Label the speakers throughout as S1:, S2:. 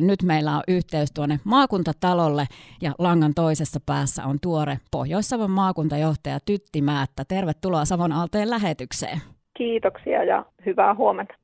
S1: Nyt meillä on yhteys tuonne maakuntatalolle ja langan toisessa päässä on tuore Pohjois-Savon maakuntajohtaja Tytti Määttä. Tervetuloa Savon Aaltojen lähetykseen.
S2: Kiitoksia ja hyvää huomenta.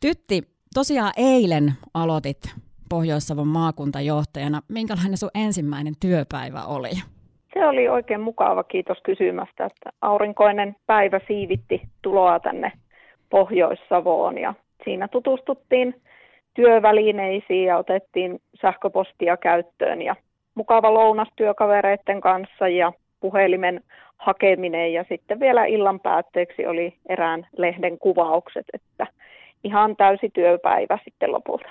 S1: Tytti, tosiaan eilen aloitit Pohjois-Savon maakuntajohtajana. Minkälainen sun ensimmäinen työpäivä oli?
S2: Se oli oikein mukava, kiitos kysymästä. Että aurinkoinen päivä siivitti tuloa tänne Pohjois-Savoon ja siinä tutustuttiin työvälineisiin ja otettiin sähköpostia käyttöön ja mukava lounas työkavereiden kanssa ja puhelimen hakeminen ja sitten vielä illan päätteeksi oli erään lehden kuvaukset, että ihan täysi työpäivä sitten lopulta.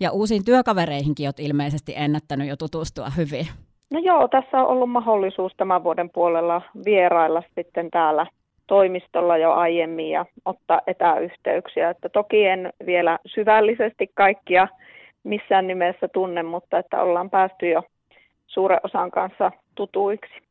S1: Ja uusiin työkavereihinkin olet ilmeisesti ennättänyt jo tutustua hyvin.
S2: No joo, tässä on ollut mahdollisuus tämän vuoden puolella vierailla sitten täällä toimistolla jo aiemmin ja ottaa etäyhteyksiä. Että toki en vielä syvällisesti kaikkia missään nimessä tunne, mutta että ollaan päästy jo suuren osan kanssa tutuiksi.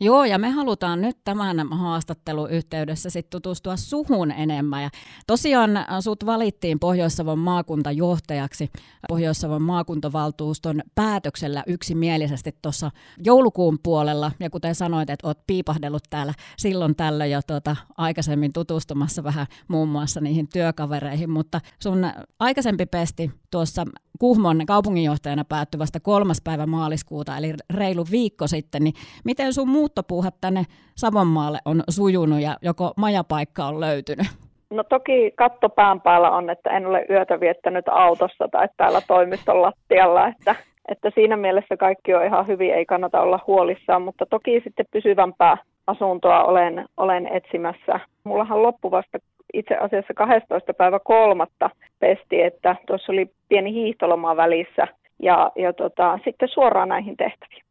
S1: Joo, ja me halutaan nyt tämän haastattelun yhteydessä sit tutustua suhun enemmän. Ja tosiaan äh, sut valittiin Pohjois-Savon maakuntajohtajaksi Pohjois-Savon maakuntavaltuuston päätöksellä yksimielisesti tuossa joulukuun puolella. Ja kuten sanoit, että oot piipahdellut täällä silloin tällöin jo tuota, aikaisemmin tutustumassa vähän muun muassa niihin työkavereihin, mutta sun aikaisempi pesti tuossa Kuhmon kaupunginjohtajana päättyi vasta kolmas päivä maaliskuuta, eli reilu viikko sitten, niin miten sun muuttopuuhat tänne Savonmaalle on sujunut ja joko majapaikka on löytynyt?
S2: No toki katto pään päällä on, että en ole yötä viettänyt autossa tai täällä toimiston lattialla, että, että siinä mielessä kaikki on ihan hyvin, ei kannata olla huolissaan, mutta toki sitten pysyvämpää asuntoa olen, olen etsimässä. Mullahan loppu vasta itse asiassa 12. päivä kolmatta pesti, että tuossa oli pieni hiihtoloma välissä ja, ja tota, sitten suoraan näihin tehtäviin.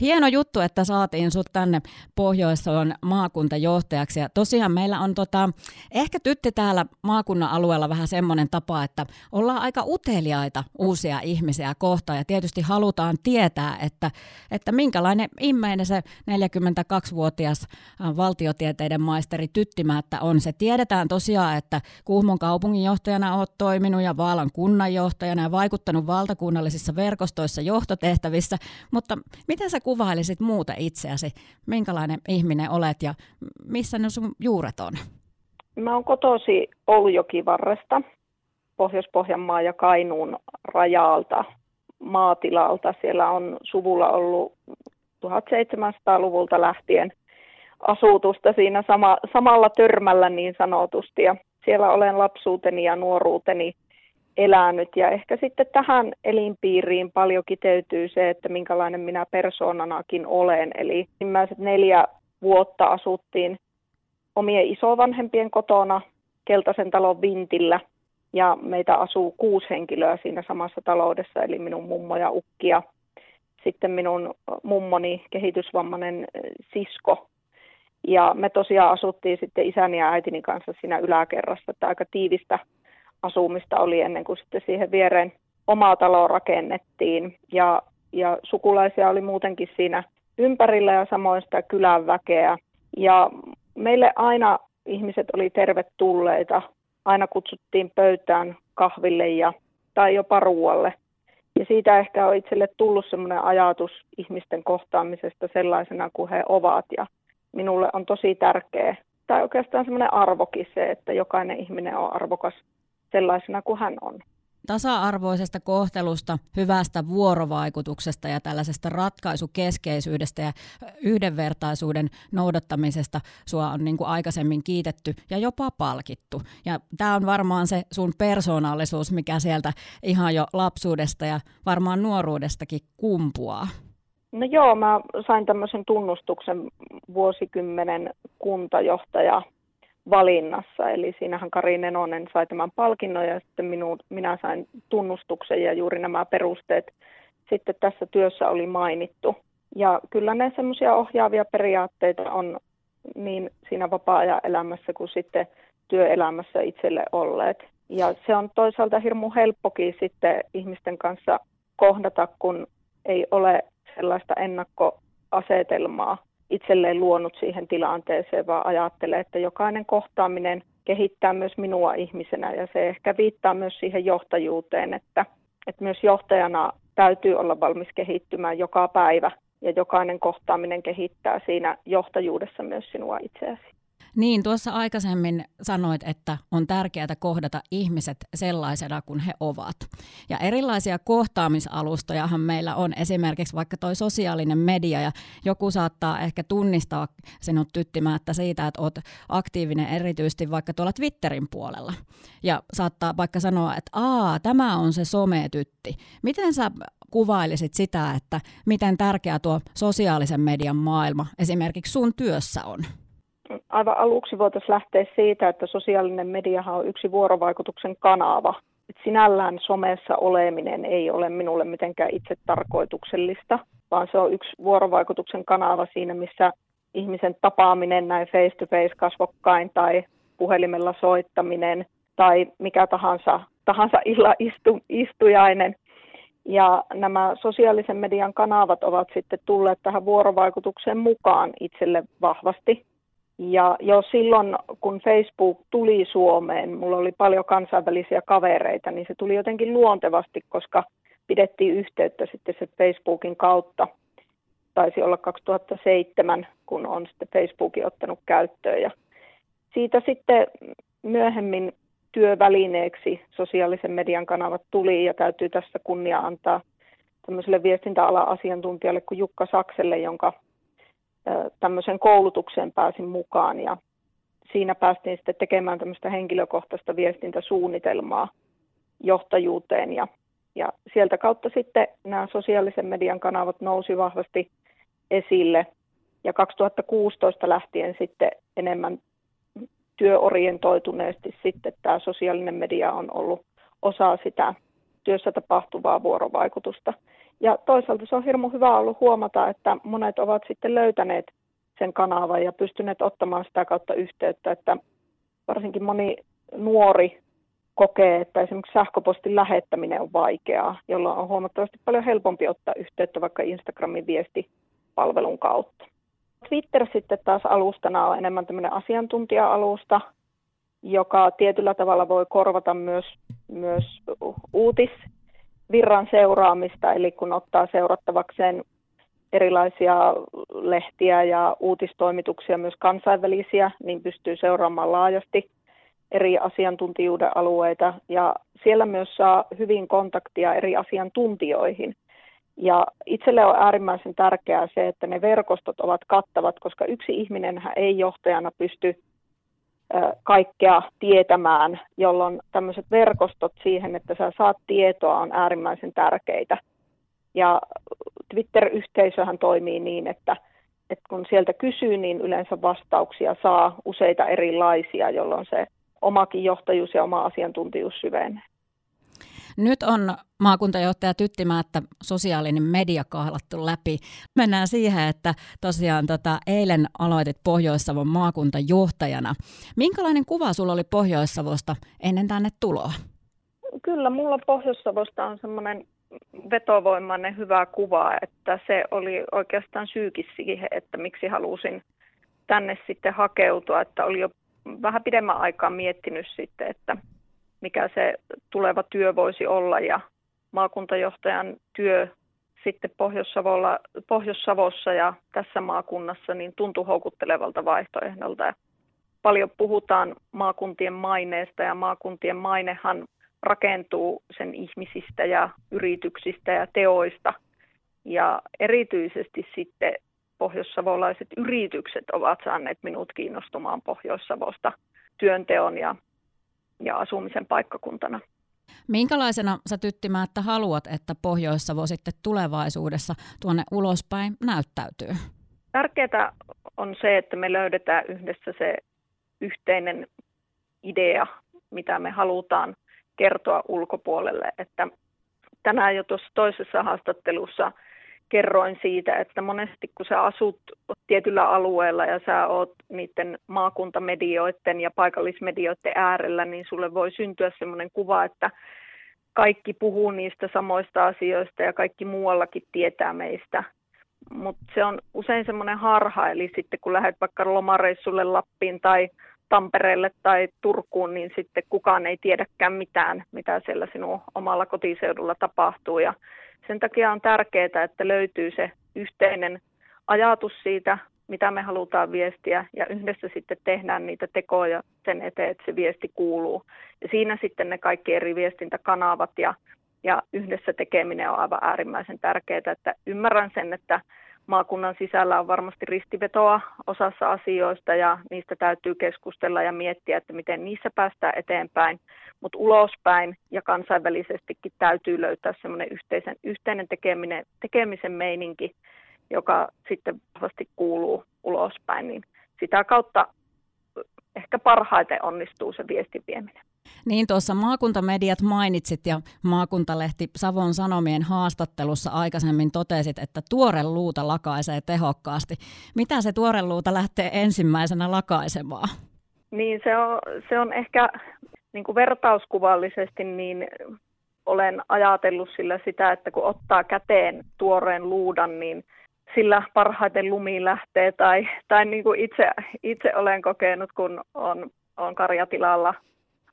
S1: Hieno juttu, että saatiin sut tänne pohjois maakuntajohtajaksi. Ja tosiaan meillä on tota, ehkä tytti täällä maakunnan alueella vähän semmoinen tapa, että ollaan aika uteliaita uusia ihmisiä kohtaan. Ja tietysti halutaan tietää, että, että minkälainen immeinen se 42-vuotias valtiotieteiden maisteri Tyttimäättä on. Se tiedetään tosiaan, että Kuhmon kaupunginjohtajana olet toiminut ja Vaalan kunnanjohtajana ja vaikuttanut valtakunnallisissa verkostoissa johtotehtävissä. Mutta miten sä kuvailisit muuta itseäsi? Minkälainen ihminen olet ja missä ne sun juuret on?
S2: Mä oon kotosi Oulujokivarresta, Pohjois-Pohjanmaa ja Kainuun rajalta, maatilalta. Siellä on suvulla ollut 1700-luvulta lähtien asutusta siinä sama, samalla törmällä niin sanotusti. Ja siellä olen lapsuuteni ja nuoruuteni elänyt. Ja ehkä sitten tähän elinpiiriin paljon kiteytyy se, että minkälainen minä persoonanakin olen. Eli ensimmäiset neljä vuotta asuttiin omien isovanhempien kotona Keltaisen talon vintillä. Ja meitä asuu kuusi henkilöä siinä samassa taloudessa, eli minun mummo ja ukki ja sitten minun mummoni kehitysvammainen sisko. Ja me tosiaan asuttiin sitten isäni ja äitini kanssa siinä yläkerrassa, että aika tiivistä asumista oli ennen kuin sitten siihen viereen omaa taloa rakennettiin. Ja, ja sukulaisia oli muutenkin siinä ympärillä ja samoin sitä kylän väkeä. Ja meille aina ihmiset oli tervetulleita. Aina kutsuttiin pöytään kahville ja, tai jopa ruoalle. Ja siitä ehkä on itselle tullut semmoinen ajatus ihmisten kohtaamisesta sellaisena kuin he ovat. Ja minulle on tosi tärkeä, tai oikeastaan semmoinen arvokin se, että jokainen ihminen on arvokas sellaisena kuin hän on.
S1: Tasa-arvoisesta kohtelusta, hyvästä vuorovaikutuksesta ja tällaisesta ratkaisukeskeisyydestä ja yhdenvertaisuuden noudattamisesta sua on niin kuin aikaisemmin kiitetty ja jopa palkittu. Ja tämä on varmaan se sun persoonallisuus, mikä sieltä ihan jo lapsuudesta ja varmaan nuoruudestakin kumpuaa.
S2: No joo, mä sain tämmöisen tunnustuksen vuosikymmenen kuntajohtaja valinnassa. Eli siinähän Kari Nenonen sai tämän palkinnon ja sitten minu, minä sain tunnustuksen ja juuri nämä perusteet sitten tässä työssä oli mainittu. Ja kyllä ne semmoisia ohjaavia periaatteita on niin siinä vapaa-ajan elämässä kuin sitten työelämässä itselle olleet. Ja se on toisaalta hirmu helppokin sitten ihmisten kanssa kohdata, kun ei ole sellaista ennakkoasetelmaa itselleen luonut siihen tilanteeseen, vaan ajattelee, että jokainen kohtaaminen kehittää myös minua ihmisenä ja se ehkä viittaa myös siihen johtajuuteen, että että myös johtajana täytyy olla valmis kehittymään joka päivä ja jokainen kohtaaminen kehittää siinä johtajuudessa myös sinua itseäsi.
S1: Niin, tuossa aikaisemmin sanoit, että on tärkeää kohdata ihmiset sellaisena kuin he ovat. Ja erilaisia kohtaamisalustojahan meillä on, esimerkiksi vaikka toi sosiaalinen media, ja joku saattaa ehkä tunnistaa sinut tyttimättä siitä, että olet aktiivinen erityisesti vaikka tuolla Twitterin puolella. Ja saattaa vaikka sanoa, että aa, tämä on se sometytti. Miten sä kuvailisit sitä, että miten tärkeä tuo sosiaalisen median maailma esimerkiksi sun työssä on?
S2: Aivan aluksi voitaisiin lähteä siitä, että sosiaalinen mediahan on yksi vuorovaikutuksen kanava. Et sinällään somessa oleminen ei ole minulle mitenkään itse tarkoituksellista, vaan se on yksi vuorovaikutuksen kanava siinä, missä ihmisen tapaaminen näin face-to-face kasvokkain tai puhelimella soittaminen tai mikä tahansa, tahansa illa istu, istujainen. Ja nämä sosiaalisen median kanavat ovat sitten tulleet tähän vuorovaikutukseen mukaan itselle vahvasti. Ja jo silloin, kun Facebook tuli Suomeen, mulla oli paljon kansainvälisiä kavereita, niin se tuli jotenkin luontevasti, koska pidettiin yhteyttä sitten se Facebookin kautta. Taisi olla 2007, kun on sitten Facebookin ottanut käyttöön. Ja siitä sitten myöhemmin työvälineeksi sosiaalisen median kanavat tuli ja täytyy tässä kunnia antaa tämmöiselle viestintäalan asiantuntijalle kuin Jukka Sakselle, jonka tämmöiseen koulutukseen pääsin mukaan ja siinä päästiin sitten tekemään tämmöistä henkilökohtaista viestintäsuunnitelmaa johtajuuteen ja, ja sieltä kautta sitten nämä sosiaalisen median kanavat nousi vahvasti esille ja 2016 lähtien sitten enemmän työorientoituneesti sitten tämä sosiaalinen media on ollut osa sitä työssä tapahtuvaa vuorovaikutusta. Ja toisaalta se on hirmu hyvä ollut huomata, että monet ovat sitten löytäneet sen kanavan ja pystyneet ottamaan sitä kautta yhteyttä, että varsinkin moni nuori kokee, että esimerkiksi sähköpostin lähettäminen on vaikeaa, jolloin on huomattavasti paljon helpompi ottaa yhteyttä vaikka Instagramin viestipalvelun kautta. Twitter sitten taas alustana on enemmän tämmöinen asiantuntija-alusta, joka tietyllä tavalla voi korvata myös, myös uutis virran seuraamista, eli kun ottaa seurattavakseen erilaisia lehtiä ja uutistoimituksia, myös kansainvälisiä, niin pystyy seuraamaan laajasti eri asiantuntijuuden alueita ja siellä myös saa hyvin kontaktia eri asiantuntijoihin. Ja itselle on äärimmäisen tärkeää se, että ne verkostot ovat kattavat, koska yksi ihminen ei johtajana pysty kaikkea tietämään, jolloin tämmöiset verkostot siihen, että sä saat tietoa, on äärimmäisen tärkeitä. Ja Twitter-yhteisöhän toimii niin, että, että kun sieltä kysyy, niin yleensä vastauksia saa useita erilaisia, jolloin se omakin johtajuus ja oma asiantuntijuus syvenee.
S1: Nyt on maakuntajohtaja Tyttimäättä sosiaalinen media kahlattu läpi. Mennään siihen, että tosiaan tota, eilen aloitit Pohjois-Savon maakuntajohtajana. Minkälainen kuva sulla oli Pohjois-Savosta ennen tänne tuloa?
S2: Kyllä, mulla Pohjois-Savosta on semmoinen vetovoimainen hyvä kuva, että se oli oikeastaan syykin siihen, että miksi halusin tänne sitten hakeutua, että oli jo vähän pidemmän aikaa miettinyt sitten, että mikä se tuleva työ voisi olla ja maakuntajohtajan työ sitten Pohjois-Savolla, Pohjois-Savossa ja tässä maakunnassa niin tuntui houkuttelevalta vaihtoehdolta. Paljon puhutaan maakuntien maineesta ja maakuntien mainehan rakentuu sen ihmisistä ja yrityksistä ja teoista. Ja erityisesti sitten pohjoissavolaiset yritykset ovat saaneet minut kiinnostumaan Pohjois-Savosta työnteon ja ja asumisen paikkakuntana.
S1: Minkälaisena sä Tyttimäättä haluat, että Pohjois-Savo sitten tulevaisuudessa tuonne ulospäin näyttäytyy?
S2: Tärkeää on se, että me löydetään yhdessä se yhteinen idea, mitä me halutaan kertoa ulkopuolelle. Että tänään jo tuossa toisessa haastattelussa kerroin siitä, että monesti kun sä asut tietyllä alueella ja sä oot niiden maakuntamedioiden ja paikallismedioiden äärellä, niin sulle voi syntyä sellainen kuva, että kaikki puhuu niistä samoista asioista ja kaikki muuallakin tietää meistä. Mutta se on usein semmoinen harha, eli sitten kun lähdet vaikka lomareissulle Lappiin tai Tampereelle tai Turkuun, niin sitten kukaan ei tiedäkään mitään, mitä siellä sinun omalla kotiseudulla tapahtuu. Ja sen takia on tärkeää, että löytyy se yhteinen ajatus siitä, mitä me halutaan viestiä, ja yhdessä sitten tehdään niitä tekoja sen eteen, että se viesti kuuluu. Ja siinä sitten ne kaikki eri viestintäkanavat ja, ja yhdessä tekeminen on aivan äärimmäisen tärkeää, että ymmärrän sen, että maakunnan sisällä on varmasti ristivetoa osassa asioista ja niistä täytyy keskustella ja miettiä, että miten niissä päästään eteenpäin, mutta ulospäin ja kansainvälisestikin täytyy löytää semmoinen yhteisen, yhteinen tekeminen, tekemisen meininki, joka sitten vahvasti kuuluu ulospäin, niin sitä kautta ehkä parhaiten onnistuu se viestin vieminen.
S1: Niin tuossa maakuntamediat mainitsit ja maakuntalehti Savon Sanomien haastattelussa aikaisemmin totesit, että tuore luuta lakaisee tehokkaasti. Mitä se tuore luuta lähtee ensimmäisenä lakaisemaan?
S2: Niin se on, se on ehkä niin kuin vertauskuvallisesti niin olen ajatellut sillä sitä, että kun ottaa käteen tuoreen luudan, niin sillä parhaiten lumi lähtee. Tai, tai niin kuin itse, itse olen kokenut, kun on, on karjatilalla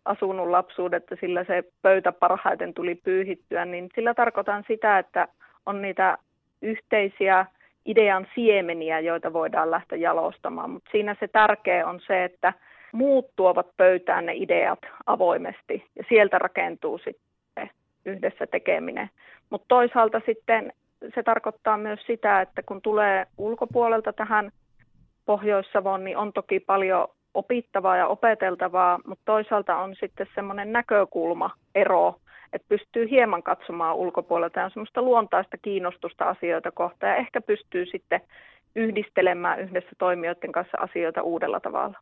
S2: asunut lapsuudetta, sillä se pöytä parhaiten tuli pyyhittyä, niin sillä tarkoitan sitä, että on niitä yhteisiä idean siemeniä, joita voidaan lähteä jalostamaan. Mutta siinä se tärkeä on se, että muut tuovat pöytään ne ideat avoimesti ja sieltä rakentuu sitten yhdessä tekeminen. Mutta toisaalta sitten se tarkoittaa myös sitä, että kun tulee ulkopuolelta tähän Pohjois-Savoon, niin on toki paljon opittavaa ja opeteltavaa, mutta toisaalta on sitten semmoinen näkökulmaero, että pystyy hieman katsomaan ulkopuolelta ja on semmoista luontaista kiinnostusta asioita kohtaan ja ehkä pystyy sitten yhdistelemään yhdessä toimijoiden kanssa asioita uudella tavalla.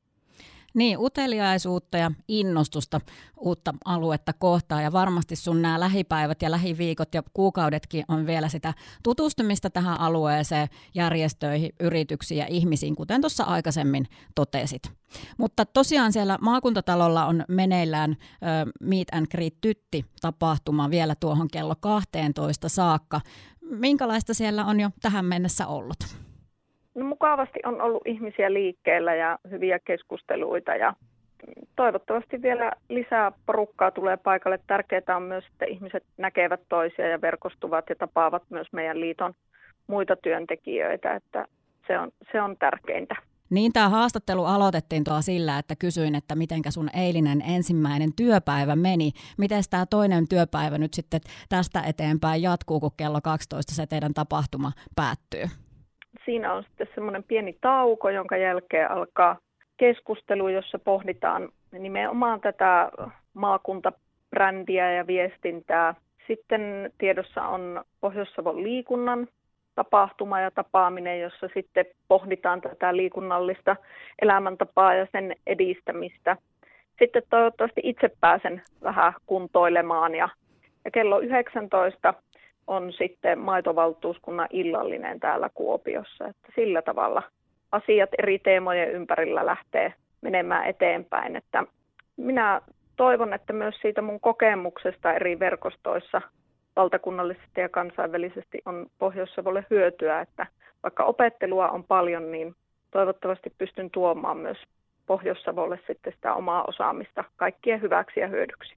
S1: Niin, uteliaisuutta ja innostusta uutta aluetta kohtaan ja varmasti sun nämä lähipäivät ja lähiviikot ja kuukaudetkin on vielä sitä tutustumista tähän alueeseen, järjestöihin, yrityksiin ja ihmisiin, kuten tuossa aikaisemmin totesit. Mutta tosiaan siellä maakuntatalolla on meneillään ö, Meet and Greet Tytti tapahtuma vielä tuohon kello 12 saakka. Minkälaista siellä on jo tähän mennessä ollut?
S2: No, mukavasti on ollut ihmisiä liikkeellä ja hyviä keskusteluita ja toivottavasti vielä lisää porukkaa tulee paikalle. Tärkeää on myös, että ihmiset näkevät toisia ja verkostuvat ja tapaavat myös meidän liiton muita työntekijöitä, että se on, se on tärkeintä.
S1: Niin, tämä haastattelu aloitettiin tuo sillä, että kysyin, että miten sun eilinen ensimmäinen työpäivä meni. Miten tämä toinen työpäivä nyt sitten tästä eteenpäin jatkuu, kun kello 12 se teidän tapahtuma päättyy?
S2: Siinä on sitten semmoinen pieni tauko, jonka jälkeen alkaa keskustelu, jossa pohditaan nimenomaan tätä maakuntabrändiä ja viestintää. Sitten tiedossa on Pohjois-Savon liikunnan tapahtuma ja tapaaminen, jossa sitten pohditaan tätä liikunnallista elämäntapaa ja sen edistämistä. Sitten toivottavasti itse pääsen vähän kuntoilemaan ja, ja kello 19 on sitten maitovaltuuskunnan illallinen täällä Kuopiossa. Että sillä tavalla asiat eri teemojen ympärillä lähtee menemään eteenpäin. Että minä toivon, että myös siitä mun kokemuksesta eri verkostoissa valtakunnallisesti ja kansainvälisesti on pohjois hyötyä, että vaikka opettelua on paljon, niin toivottavasti pystyn tuomaan myös Pohjois-Savolle sitten sitä omaa osaamista kaikkien hyväksi ja hyödyksi.